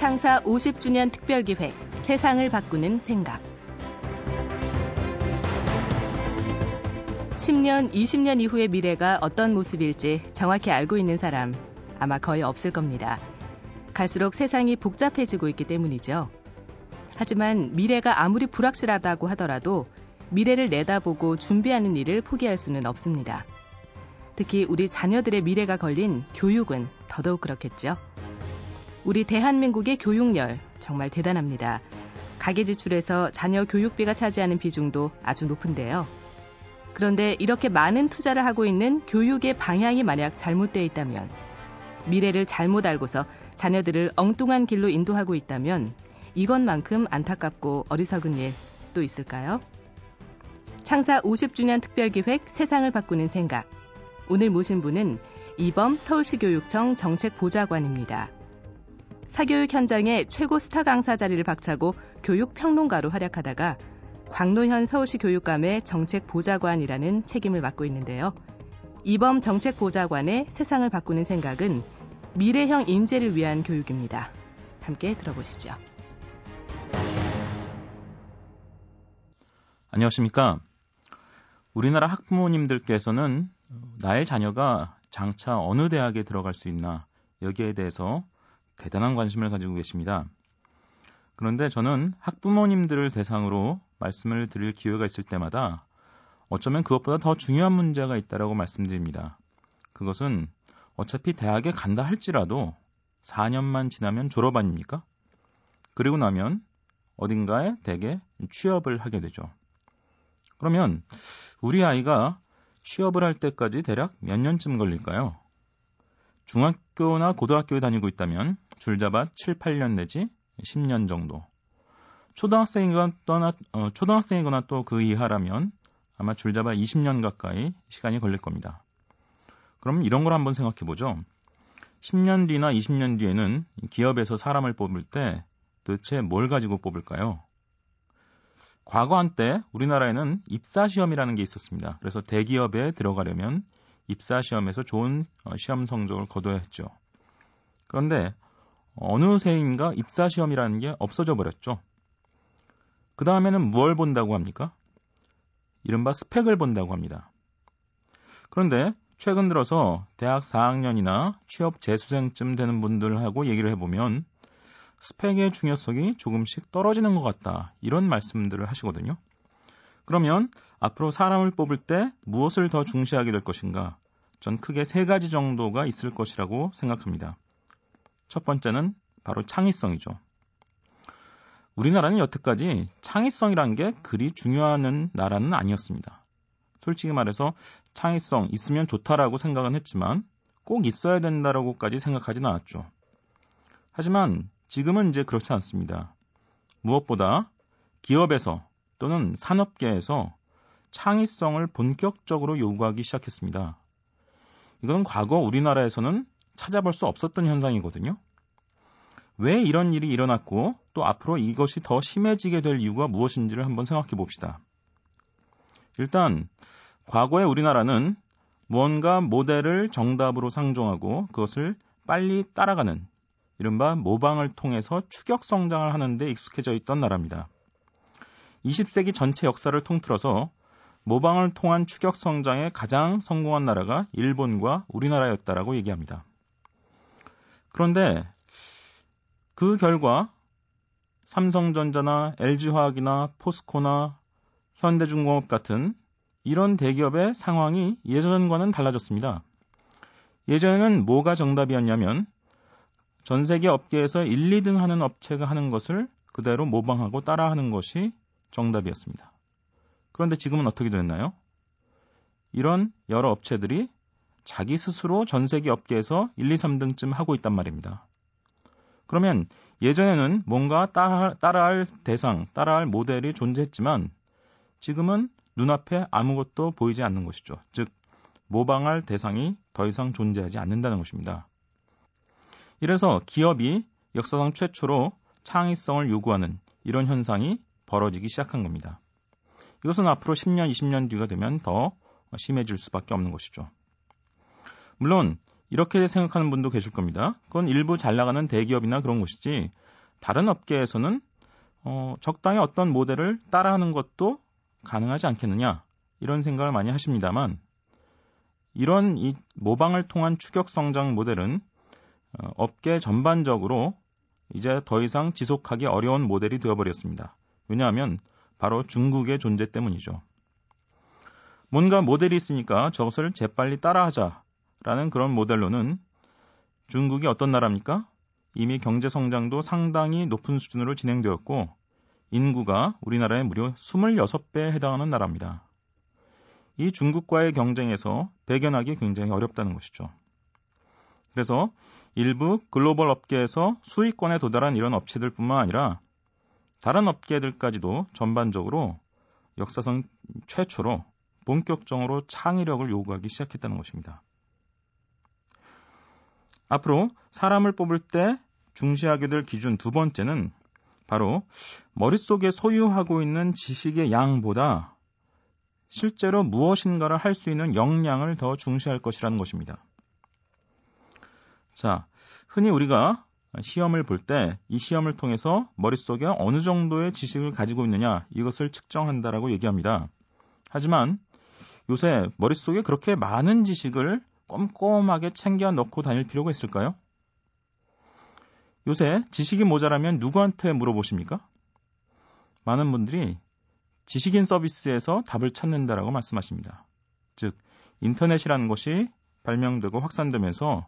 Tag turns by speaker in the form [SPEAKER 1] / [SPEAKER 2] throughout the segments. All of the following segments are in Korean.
[SPEAKER 1] 창사 50주년 특별기획 세상을 바꾸는 생각 10년, 20년 이후의 미래가 어떤 모습일지 정확히 알고 있는 사람 아마 거의 없을 겁니다. 갈수록 세상이 복잡해지고 있기 때문이죠. 하지만 미래가 아무리 불확실하다고 하더라도 미래를 내다보고 준비하는 일을 포기할 수는 없습니다. 특히 우리 자녀들의 미래가 걸린 교육은 더더욱 그렇겠죠. 우리 대한민국의 교육열 정말 대단합니다. 가계 지출에서 자녀 교육비가 차지하는 비중도 아주 높은데요. 그런데 이렇게 많은 투자를 하고 있는 교육의 방향이 만약 잘못되어 있다면, 미래를 잘못 알고서 자녀들을 엉뚱한 길로 인도하고 있다면, 이것만큼 안타깝고 어리석은 일 또 있을까요? 창사 50주년 특별기획 세상을 바꾸는 생각. 오늘 모신 분은 이범 서울시 교육청 정책보좌관입니다. 사교육 현장에 최고 스타 강사 자리를 박차고 교육 평론가로 활약하다가 광노현 서울시 교육감의 정책보좌관이라는 책임을 맡고 있는데요. 이범 정책보좌관의 세상을 바꾸는 생각은 미래형 인재를 위한 교육입니다. 함께 들어보시죠.
[SPEAKER 2] 안녕하십니까. 우리나라 학부모님들께서는 나의 자녀가 장차 어느 대학에 들어갈 수 있나 여기에 대해서 대단한 관심을 가지고 계십니다. 그런데 저는 학부모님들을 대상으로 말씀을 드릴 기회가 있을 때마다 어쩌면 그것보다 더 중요한 문제가 있다라고 말씀드립니다. 그것은 어차피 대학에 간다 할지라도 4년만 지나면 졸업 아닙니까? 그리고 나면 어딘가에 대개 취업을 하게 되죠. 그러면 우리 아이가 취업을 할 때까지 대략 몇 년쯤 걸릴까요? 중학교나 고등학교에 다니고 있다면 줄잡아 7, 8년 내지 10년 정도. 초등학생이거나, 어, 초등학생이거나 또 그 이하라면 아마 줄잡아 20년 가까이 시간이 걸릴 겁니다. 그럼 이런 걸 한번 생각해 보죠. 10년 뒤나 20년 뒤에는 기업에서 사람을 뽑을 때 도대체 뭘 가지고 뽑을까요? 과거 한때 우리나라에는 입사시험이라는 게 있었습니다. 그래서 대기업에 들어가려면 입사시험에서 좋은 어, 시험 성적을 거둬야 했죠. 그런데 어느 새인가 입사시험이라는 게 없어져 버렸죠. 그 다음에는 뭘 본다고 합니까? 이른바 스펙을 본다고 합니다. 그런데 최근 들어서 대학 4학년이나 취업 재수생쯤 되는 분들하고 얘기를 해보면 스펙의 중요성이 조금씩 떨어지는 것 같다. 이런 말씀들을 하시거든요. 그러면 앞으로 사람을 뽑을 때 무엇을 더 중시하게 될 것인가? 전 크게 세 가지 정도가 있을 것이라고 생각합니다. 첫 번째는 바로 창의성이죠. 우리나라는 여태까지 창의성이란 게 그리 중요한 나라는 아니었습니다. 솔직히 말해서 창의성 있으면 좋다라고 생각은 했지만 꼭 있어야 된다라고까지 생각하진 않았죠. 하지만 지금은 이제 그렇지 않습니다. 무엇보다 기업에서 또는 산업계에서 창의성을 본격적으로 요구하기 시작했습니다. 이건 과거 우리나라에서는 찾아볼 수 없었던 현상이거든요. 왜 이런 일이 일어났고 또 앞으로 이것이 더 심해지게 될 이유가 무엇인지를 한번 생각해 봅시다. 일단 과거의 우리나라는 무언가 모델을 정답으로 상종하고 그것을 빨리 따라가는 이른바 모방을 통해서 추격 성장을 하는데 익숙해져 있던 나라입니다. 20세기 전체 역사를 통틀어서 모방을 통한 추격 성장에 가장 성공한 나라가 일본과 우리나라였다라고 얘기합니다. 그런데 그 결과 삼성전자나 LG화학이나 포스코나 현대중공업 같은 이런 대기업의 상황이 예전과는 달라졌습니다. 예전에는 뭐가 정답이었냐면 전 세계 업계에서 1, 2등 하는 업체가 하는 것을 그대로 모방하고 따라하는 것이 정답이었습니다. 그런데 지금은 어떻게 됐나요? 이런 여러 업체들이 자기 스스로 전 세계 업계에서 1, 2, 3등쯤 하고 있단 말입니다. 그러면 예전에는 뭔가 따라, 따라할 대상, 따라할 모델이 존재했지만 지금은 눈앞에 아무것도 보이지 않는 것이죠. 즉, 모방할 대상이 더 이상 존재하지 않는다는 것입니다. 이래서 기업이 역사상 최초로 창의성을 요구하는 이런 현상이 벌어지기 시작한 겁니다. 이것은 앞으로 10년, 20년 뒤가 되면 더 심해질 수밖에 없는 것이죠. 물론 이렇게 생각하는 분도 계실 겁니다. 그건 일부 잘 나가는 대기업이나 그런 곳이지 다른 업계에서는 어, 적당히 어떤 모델을 따라하는 것도 가능하지 않겠느냐 이런 생각을 많이 하십니다만 이런 이 모방을 통한 추격 성장 모델은 어, 업계 전반적으로 이제 더 이상 지속하기 어려운 모델이 되어버렸습니다. 왜냐하면 바로 중국의 존재 때문이죠. 뭔가 모델이 있으니까 저것을 재빨리 따라하자 라는 그런 모델로는 중국이 어떤 나라입니까? 이미 경제 성장도 상당히 높은 수준으로 진행되었고 인구가 우리나라의 무려 26배에 해당하는 나라입니다. 이 중국과의 경쟁에서 배견하기 굉장히 어렵다는 것이죠. 그래서 일부 글로벌 업계에서 수익권에 도달한 이런 업체들뿐만 아니라 다른 업계들까지도 전반적으로 역사상 최초로 본격적으로 창의력을 요구하기 시작했다는 것입니다. 앞으로 사람을 뽑을 때 중시하게 될 기준 두 번째는 바로 머릿속에 소유하고 있는 지식의 양보다 실제로 무엇인가를 할 수 있는 역량을 더 중시할 것이라는 것입니다. 자, 흔히 우리가 시험을 볼 때 이 시험을 통해서 머릿속에 어느 정도의 지식을 가지고 있느냐 이것을 측정한다라고 얘기합니다. 하지만 요새 머릿속에 그렇게 많은 지식을 꼼꼼하게 챙겨 넣고 다닐 필요가 있을까요? 요새 지식이 모자라면 누구한테 물어보십니까? 많은 분들이 지식인 서비스에서 답을 찾는다라고 말씀하십니다. 즉, 인터넷이라는 것이 발명되고 확산되면서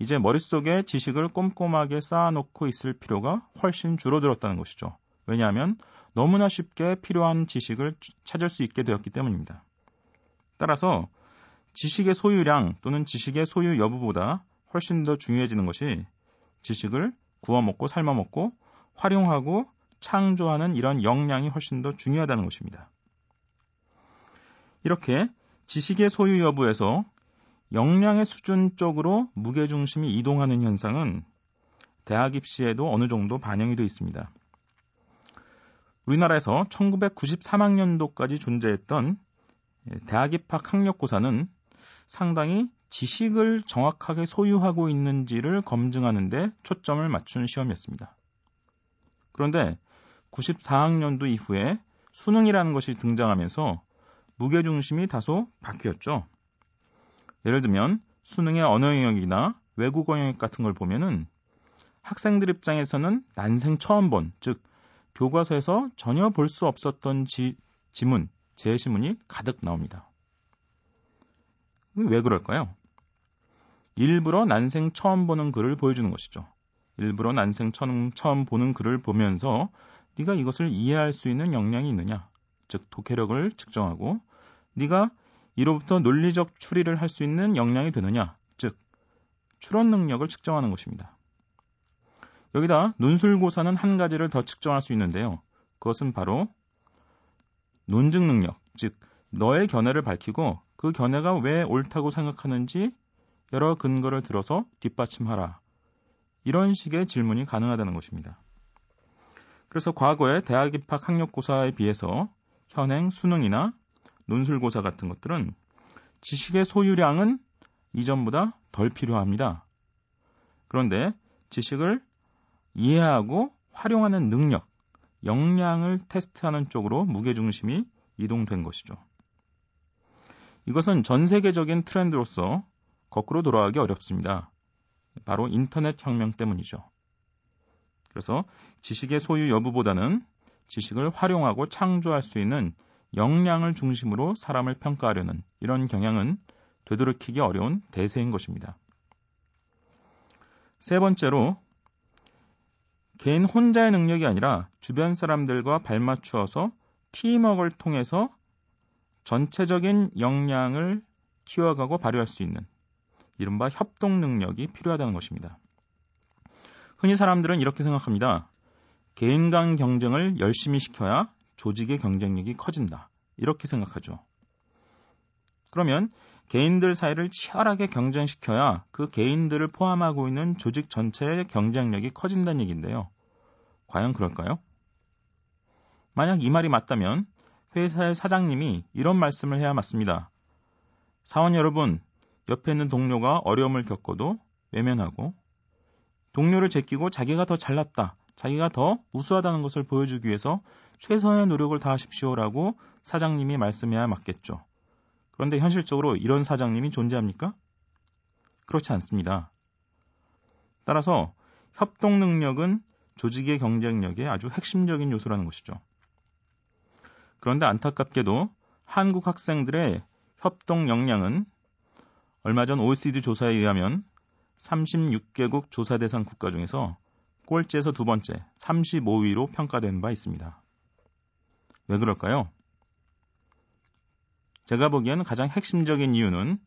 [SPEAKER 2] 이제 머릿속에 지식을 꼼꼼하게 쌓아놓고 있을 필요가 훨씬 줄어들었다는 것이죠. 왜냐하면 너무나 쉽게 필요한 지식을 찾을 수 있게 되었기 때문입니다. 따라서 지식의 소유량 또는 지식의 소유 여부보다 훨씬 더 중요해지는 것이 지식을 구워 먹고 삶아 먹고 활용하고 창조하는 이런 역량이 훨씬 더 중요하다는 것입니다. 이렇게 지식의 소유 여부에서 역량의 수준 쪽으로 무게중심이 이동하는 현상은 대학 입시에도 어느 정도 반영이 되어 있습니다. 우리나라에서 1993학년도까지 존재했던 대학 입학 학력고사는 상당히 지식을 정확하게 소유하고 있는지를 검증하는데 초점을 맞춘 시험이었습니다. 그런데 94학년도 이후에 수능이라는 것이 등장하면서 무게중심이 다소 바뀌었죠. 예를 들면 수능의 언어 영역이나 외국어 영역 같은 걸 보면은 학생들 입장에서는 난생 처음 본, 즉 교과서에서 전혀 볼 수 없었던 지, 지문, 제시문이 가득 나옵니다. 왜 그럴까요? 일부러 난생 처음 보는 글을 보여주는 것이죠. 일부러 난생 처음, 처음 보는 글을 보면서 네가 이것을 이해할 수 있는 역량이 있느냐, 즉 독해력을 측정하고 네가 이로부터 논리적 추리를 할 수 있는 역량이 되느냐, 즉 추론 능력을 측정하는 것입니다. 여기다 논술고사는 한 가지를 더 측정할 수 있는데요. 그것은 바로 논증 능력, 즉 너의 견해를 밝히고 그 견해가 왜 옳다고 생각하는지 여러 근거를 들어서 뒷받침하라. 이런 식의 질문이 가능하다는 것입니다. 그래서 과거의 대학 입학 학력고사에 비해서 현행 수능이나 논술고사 같은 것들은 지식의 소유량은 이전보다 덜 필요합니다. 그런데 지식을 이해하고 활용하는 능력, 역량을 테스트하는 쪽으로 무게중심이 이동된 것이죠. 이것은 전 세계적인 트렌드로서 거꾸로 돌아가기 어렵습니다. 바로 인터넷 혁명 때문이죠. 그래서 지식의 소유 여부보다는 지식을 활용하고 창조할 수 있는 역량을 중심으로 사람을 평가하려는 이런 경향은 되돌이키기 어려운 대세인 것입니다. 세 번째로 개인 혼자의 능력이 아니라 주변 사람들과 발맞추어서 팀워크를 통해서 전체적인 역량을 키워가고 발휘할 수 있는 이른바 협동 능력이 필요하다는 것입니다. 흔히 사람들은 이렇게 생각합니다. 개인 간 경쟁을 열심히 시켜야 조직의 경쟁력이 커진다. 이렇게 생각하죠. 그러면 개인들 사이를 치열하게 경쟁시켜야 그 개인들을 포함하고 있는 조직 전체의 경쟁력이 커진다는 얘기인데요. 과연 그럴까요? 만약 이 말이 맞다면 회사의 사장님이 이런 말씀을 해야 맞습니다. 사원 여러분, 옆에 있는 동료가 어려움을 겪어도 외면하고 동료를 제끼고 자기가 더 잘났다, 자기가 더 우수하다는 것을 보여주기 위해서 최선의 노력을 다하십시오라고 사장님이 말씀해야 맞겠죠. 그런데 현실적으로 이런 사장님이 존재합니까? 그렇지 않습니다. 따라서 협동 능력은 조직의 경쟁력의 아주 핵심적인 요소라는 것이죠. 그런데 안타깝게도 한국 학생들의 협동 역량은 얼마 전 OECD 조사에 의하면 36개국 조사 대상 국가 중에서 꼴찌에서 두 번째 35위로 평가된 바 있습니다. 왜 그럴까요? 제가 보기에는 가장 핵심적인 이유는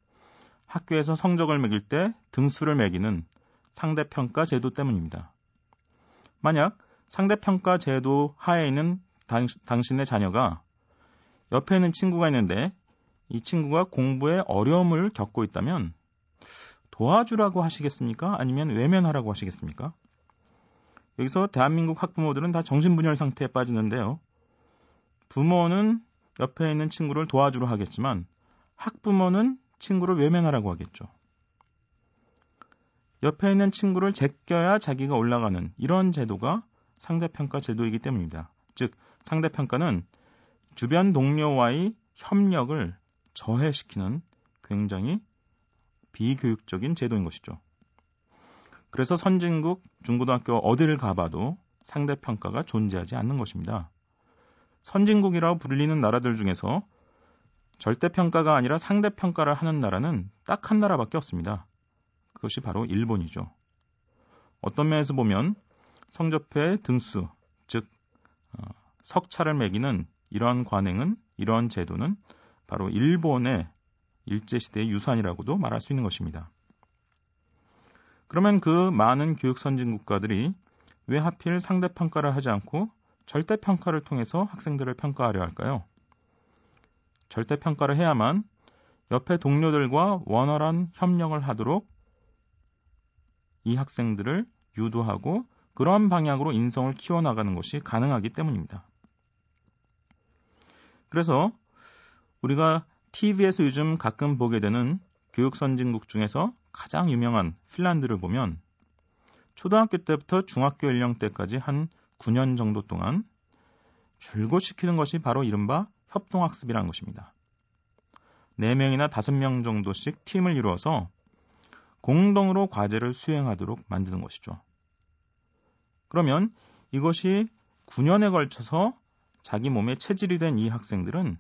[SPEAKER 2] 학교에서 성적을 매길 때 등수를 매기는 상대평가 제도 때문입니다. 만약 상대평가 제도 하에 있는 당, 당신의 자녀가 옆에 있는 친구가 있는데 이 친구가 공부에 어려움을 겪고 있다면 도와주라고 하시겠습니까? 아니면 외면하라고 하시겠습니까? 여기서 대한민국 학부모들은 다 정신분열 상태에 빠지는데요. 부모는 옆에 있는 친구를 도와주려 하겠지만 학부모는 친구를 외면하라고 하겠죠. 옆에 있는 친구를 제껴야 자기가 올라가는 이런 제도가 상대평가 제도이기 때문입니다. 즉, 상대평가는 주변 동료와의 협력을 저해시키는 굉장히 비교육적인 제도인 것이죠. 그래서 선진국 중고등학교 어디를 가봐도 상대평가가 존재하지 않는 것입니다. 선진국이라고 불리는 나라들 중에서 절대평가가 아니라 상대평가를 하는 나라는 딱 한 나라밖에 없습니다. 그것이 바로 일본이죠. 어떤 면에서 보면 성적표의 등수, 즉 어, 석차를 매기는 이러한 관행은 이러한 제도는 바로 일본의 일제시대의 유산이라고도 말할 수 있는 것입니다. 그러면 그 많은 교육 선진 국가들이 왜 하필 상대 평가를 하지 않고 절대 평가를 통해서 학생들을 평가하려 할까요? 절대 평가를 해야만 옆에 동료들과 원활한 협력을 하도록 이 학생들을 유도하고 그러한 방향으로 인성을 키워나가는 것이 가능하기 때문입니다. 그래서 우리가 TV에서 요즘 가끔 보게 되는 교육 선진국 중에서 가장 유명한 핀란드를 보면 초등학교 때부터 중학교 연령 때까지 한 9년 정도 동안 줄곧 시키는 것이 바로 이른바 협동학습이라는 것입니다. 4명이나 5명 정도씩 팀을 이루어서 공동으로 과제를 수행하도록 만드는 것이죠. 그러면 이것이 9년에 걸쳐서 자기 몸에 체질이 된 이 학생들은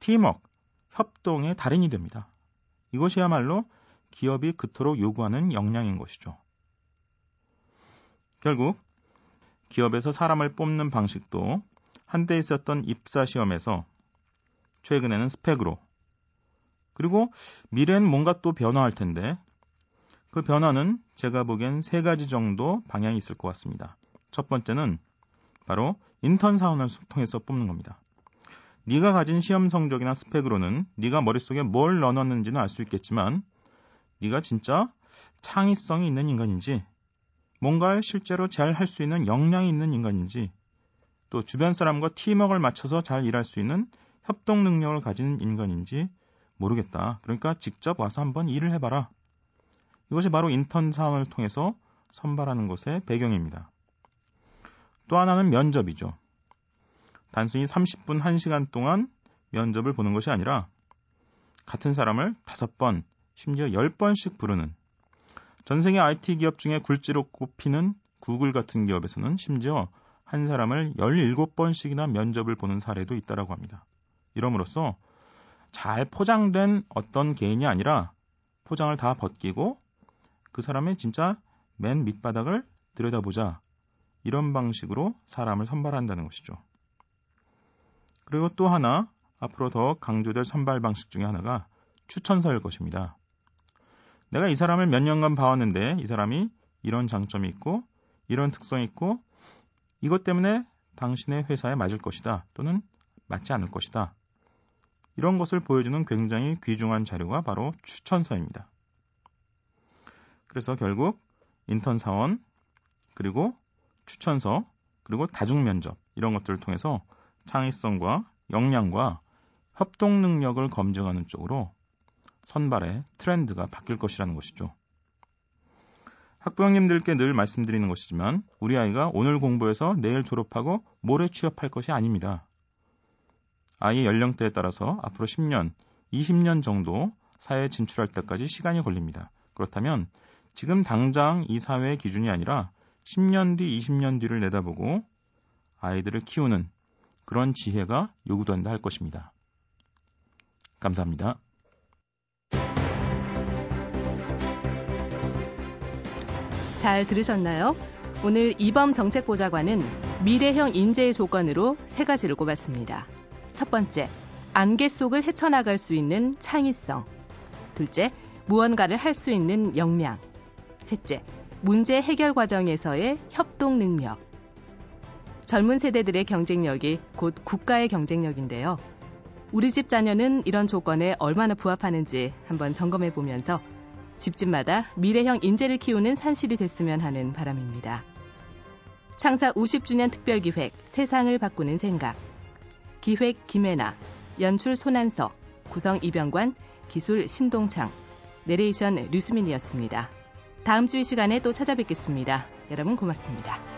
[SPEAKER 2] 팀워크, 협동의 달인이 됩니다. 이것이야말로 기업이 그토록 요구하는 역량인 것이죠. 결국 기업에서 사람을 뽑는 방식도 한때 있었던 입사 시험에서 최근에는 스펙으로 그리고 미래는 뭔가 또 변화할 텐데 그 변화는 제가 보기엔 세 가지 정도 방향이 있을 것 같습니다. 첫 번째는 바로 인턴 사원을 통해서 뽑는 겁니다. 네가 가진 시험 성적이나 스펙으로는 네가 머릿속에 뭘 넣어놨는지는 알 수 있겠지만 네가 진짜 창의성이 있는 인간인지 뭔가를 실제로 잘 할 수 있는 역량이 있는 인간인지 또 주변 사람과 팀워크를 맞춰서 잘 일할 수 있는 협동 능력을 가진 인간인지 모르겠다. 그러니까 직접 와서 한번 일을 해봐라. 이것이 바로 인턴 사원을 통해서 선발하는 것의 배경입니다. 또 하나는 면접이죠. 단순히 30분 1시간 동안 면접을 보는 것이 아니라 같은 사람을 5번, 심지어 10번씩 부르는 전 세계 IT 기업 중에 굴지로 꼽히는 구글 같은 기업에서는 심지어 한 사람을 17번씩이나 면접을 보는 사례도 있다라고 합니다. 이러므로써 잘 포장된 어떤 개인이 아니라 포장을 다 벗기고 그 사람의 진짜 맨 밑바닥을 들여다보자. 이런 방식으로 사람을 선발한다는 것이죠. 그리고 또 하나 앞으로 더 강조될 선발 방식 중에 하나가 추천서일 것입니다. 내가 이 사람을 몇 년간 봐왔는데 이 사람이 이런 장점이 있고 이런 특성이 있고 이것 때문에 당신의 회사에 맞을 것이다 또는 맞지 않을 것이다. 이런 것을 보여주는 굉장히 귀중한 자료가 바로 추천서입니다. 그래서 결국 인턴 사원 그리고 추천서 그리고 다중 면접 이런 것들을 통해서 창의성과 역량과 협동 능력을 검증하는 쪽으로 선발의 트렌드가 바뀔 것이라는 것이죠. 학부형님들께 늘 말씀드리는 것이지만 우리 아이가 오늘 공부해서 내일 졸업하고 모레 취업할 것이 아닙니다. 아이의 연령대에 따라서 앞으로 10년, 20년 정도 사회에 진출할 때까지 시간이 걸립니다. 그렇다면 지금 당장 이 사회의 기준이 아니라 10년 뒤, 20년 뒤를 내다보고 아이들을 키우는 그런 지혜가 요구된다 할 것입니다. 감사합니다.
[SPEAKER 1] 잘 들으셨나요? 오늘 이범 정책보좌관은 미래형 인재의 조건으로 세 가지를 꼽았습니다. 첫 번째, 안개 속을 헤쳐나갈 수 있는 창의성. 둘째, 무언가를 할 수 있는 역량. 셋째, 문제 해결 과정에서의 협동 능력. 젊은 세대들의 경쟁력이 곧 국가의 경쟁력인데요. 우리 집 자녀는 이런 조건에 얼마나 부합하는지 한번 점검해 보면서 집집마다 미래형 인재를 키우는 산실이 됐으면 하는 바람입니다. 창사 50주년 특별기획 세상을 바꾸는 생각 기획 김혜나 연출 손한석 구성 이병관 기술 신동창 내레이션 류수민이었습니다. 다음 주 이 시간에 또 찾아뵙겠습니다. 여러분 고맙습니다.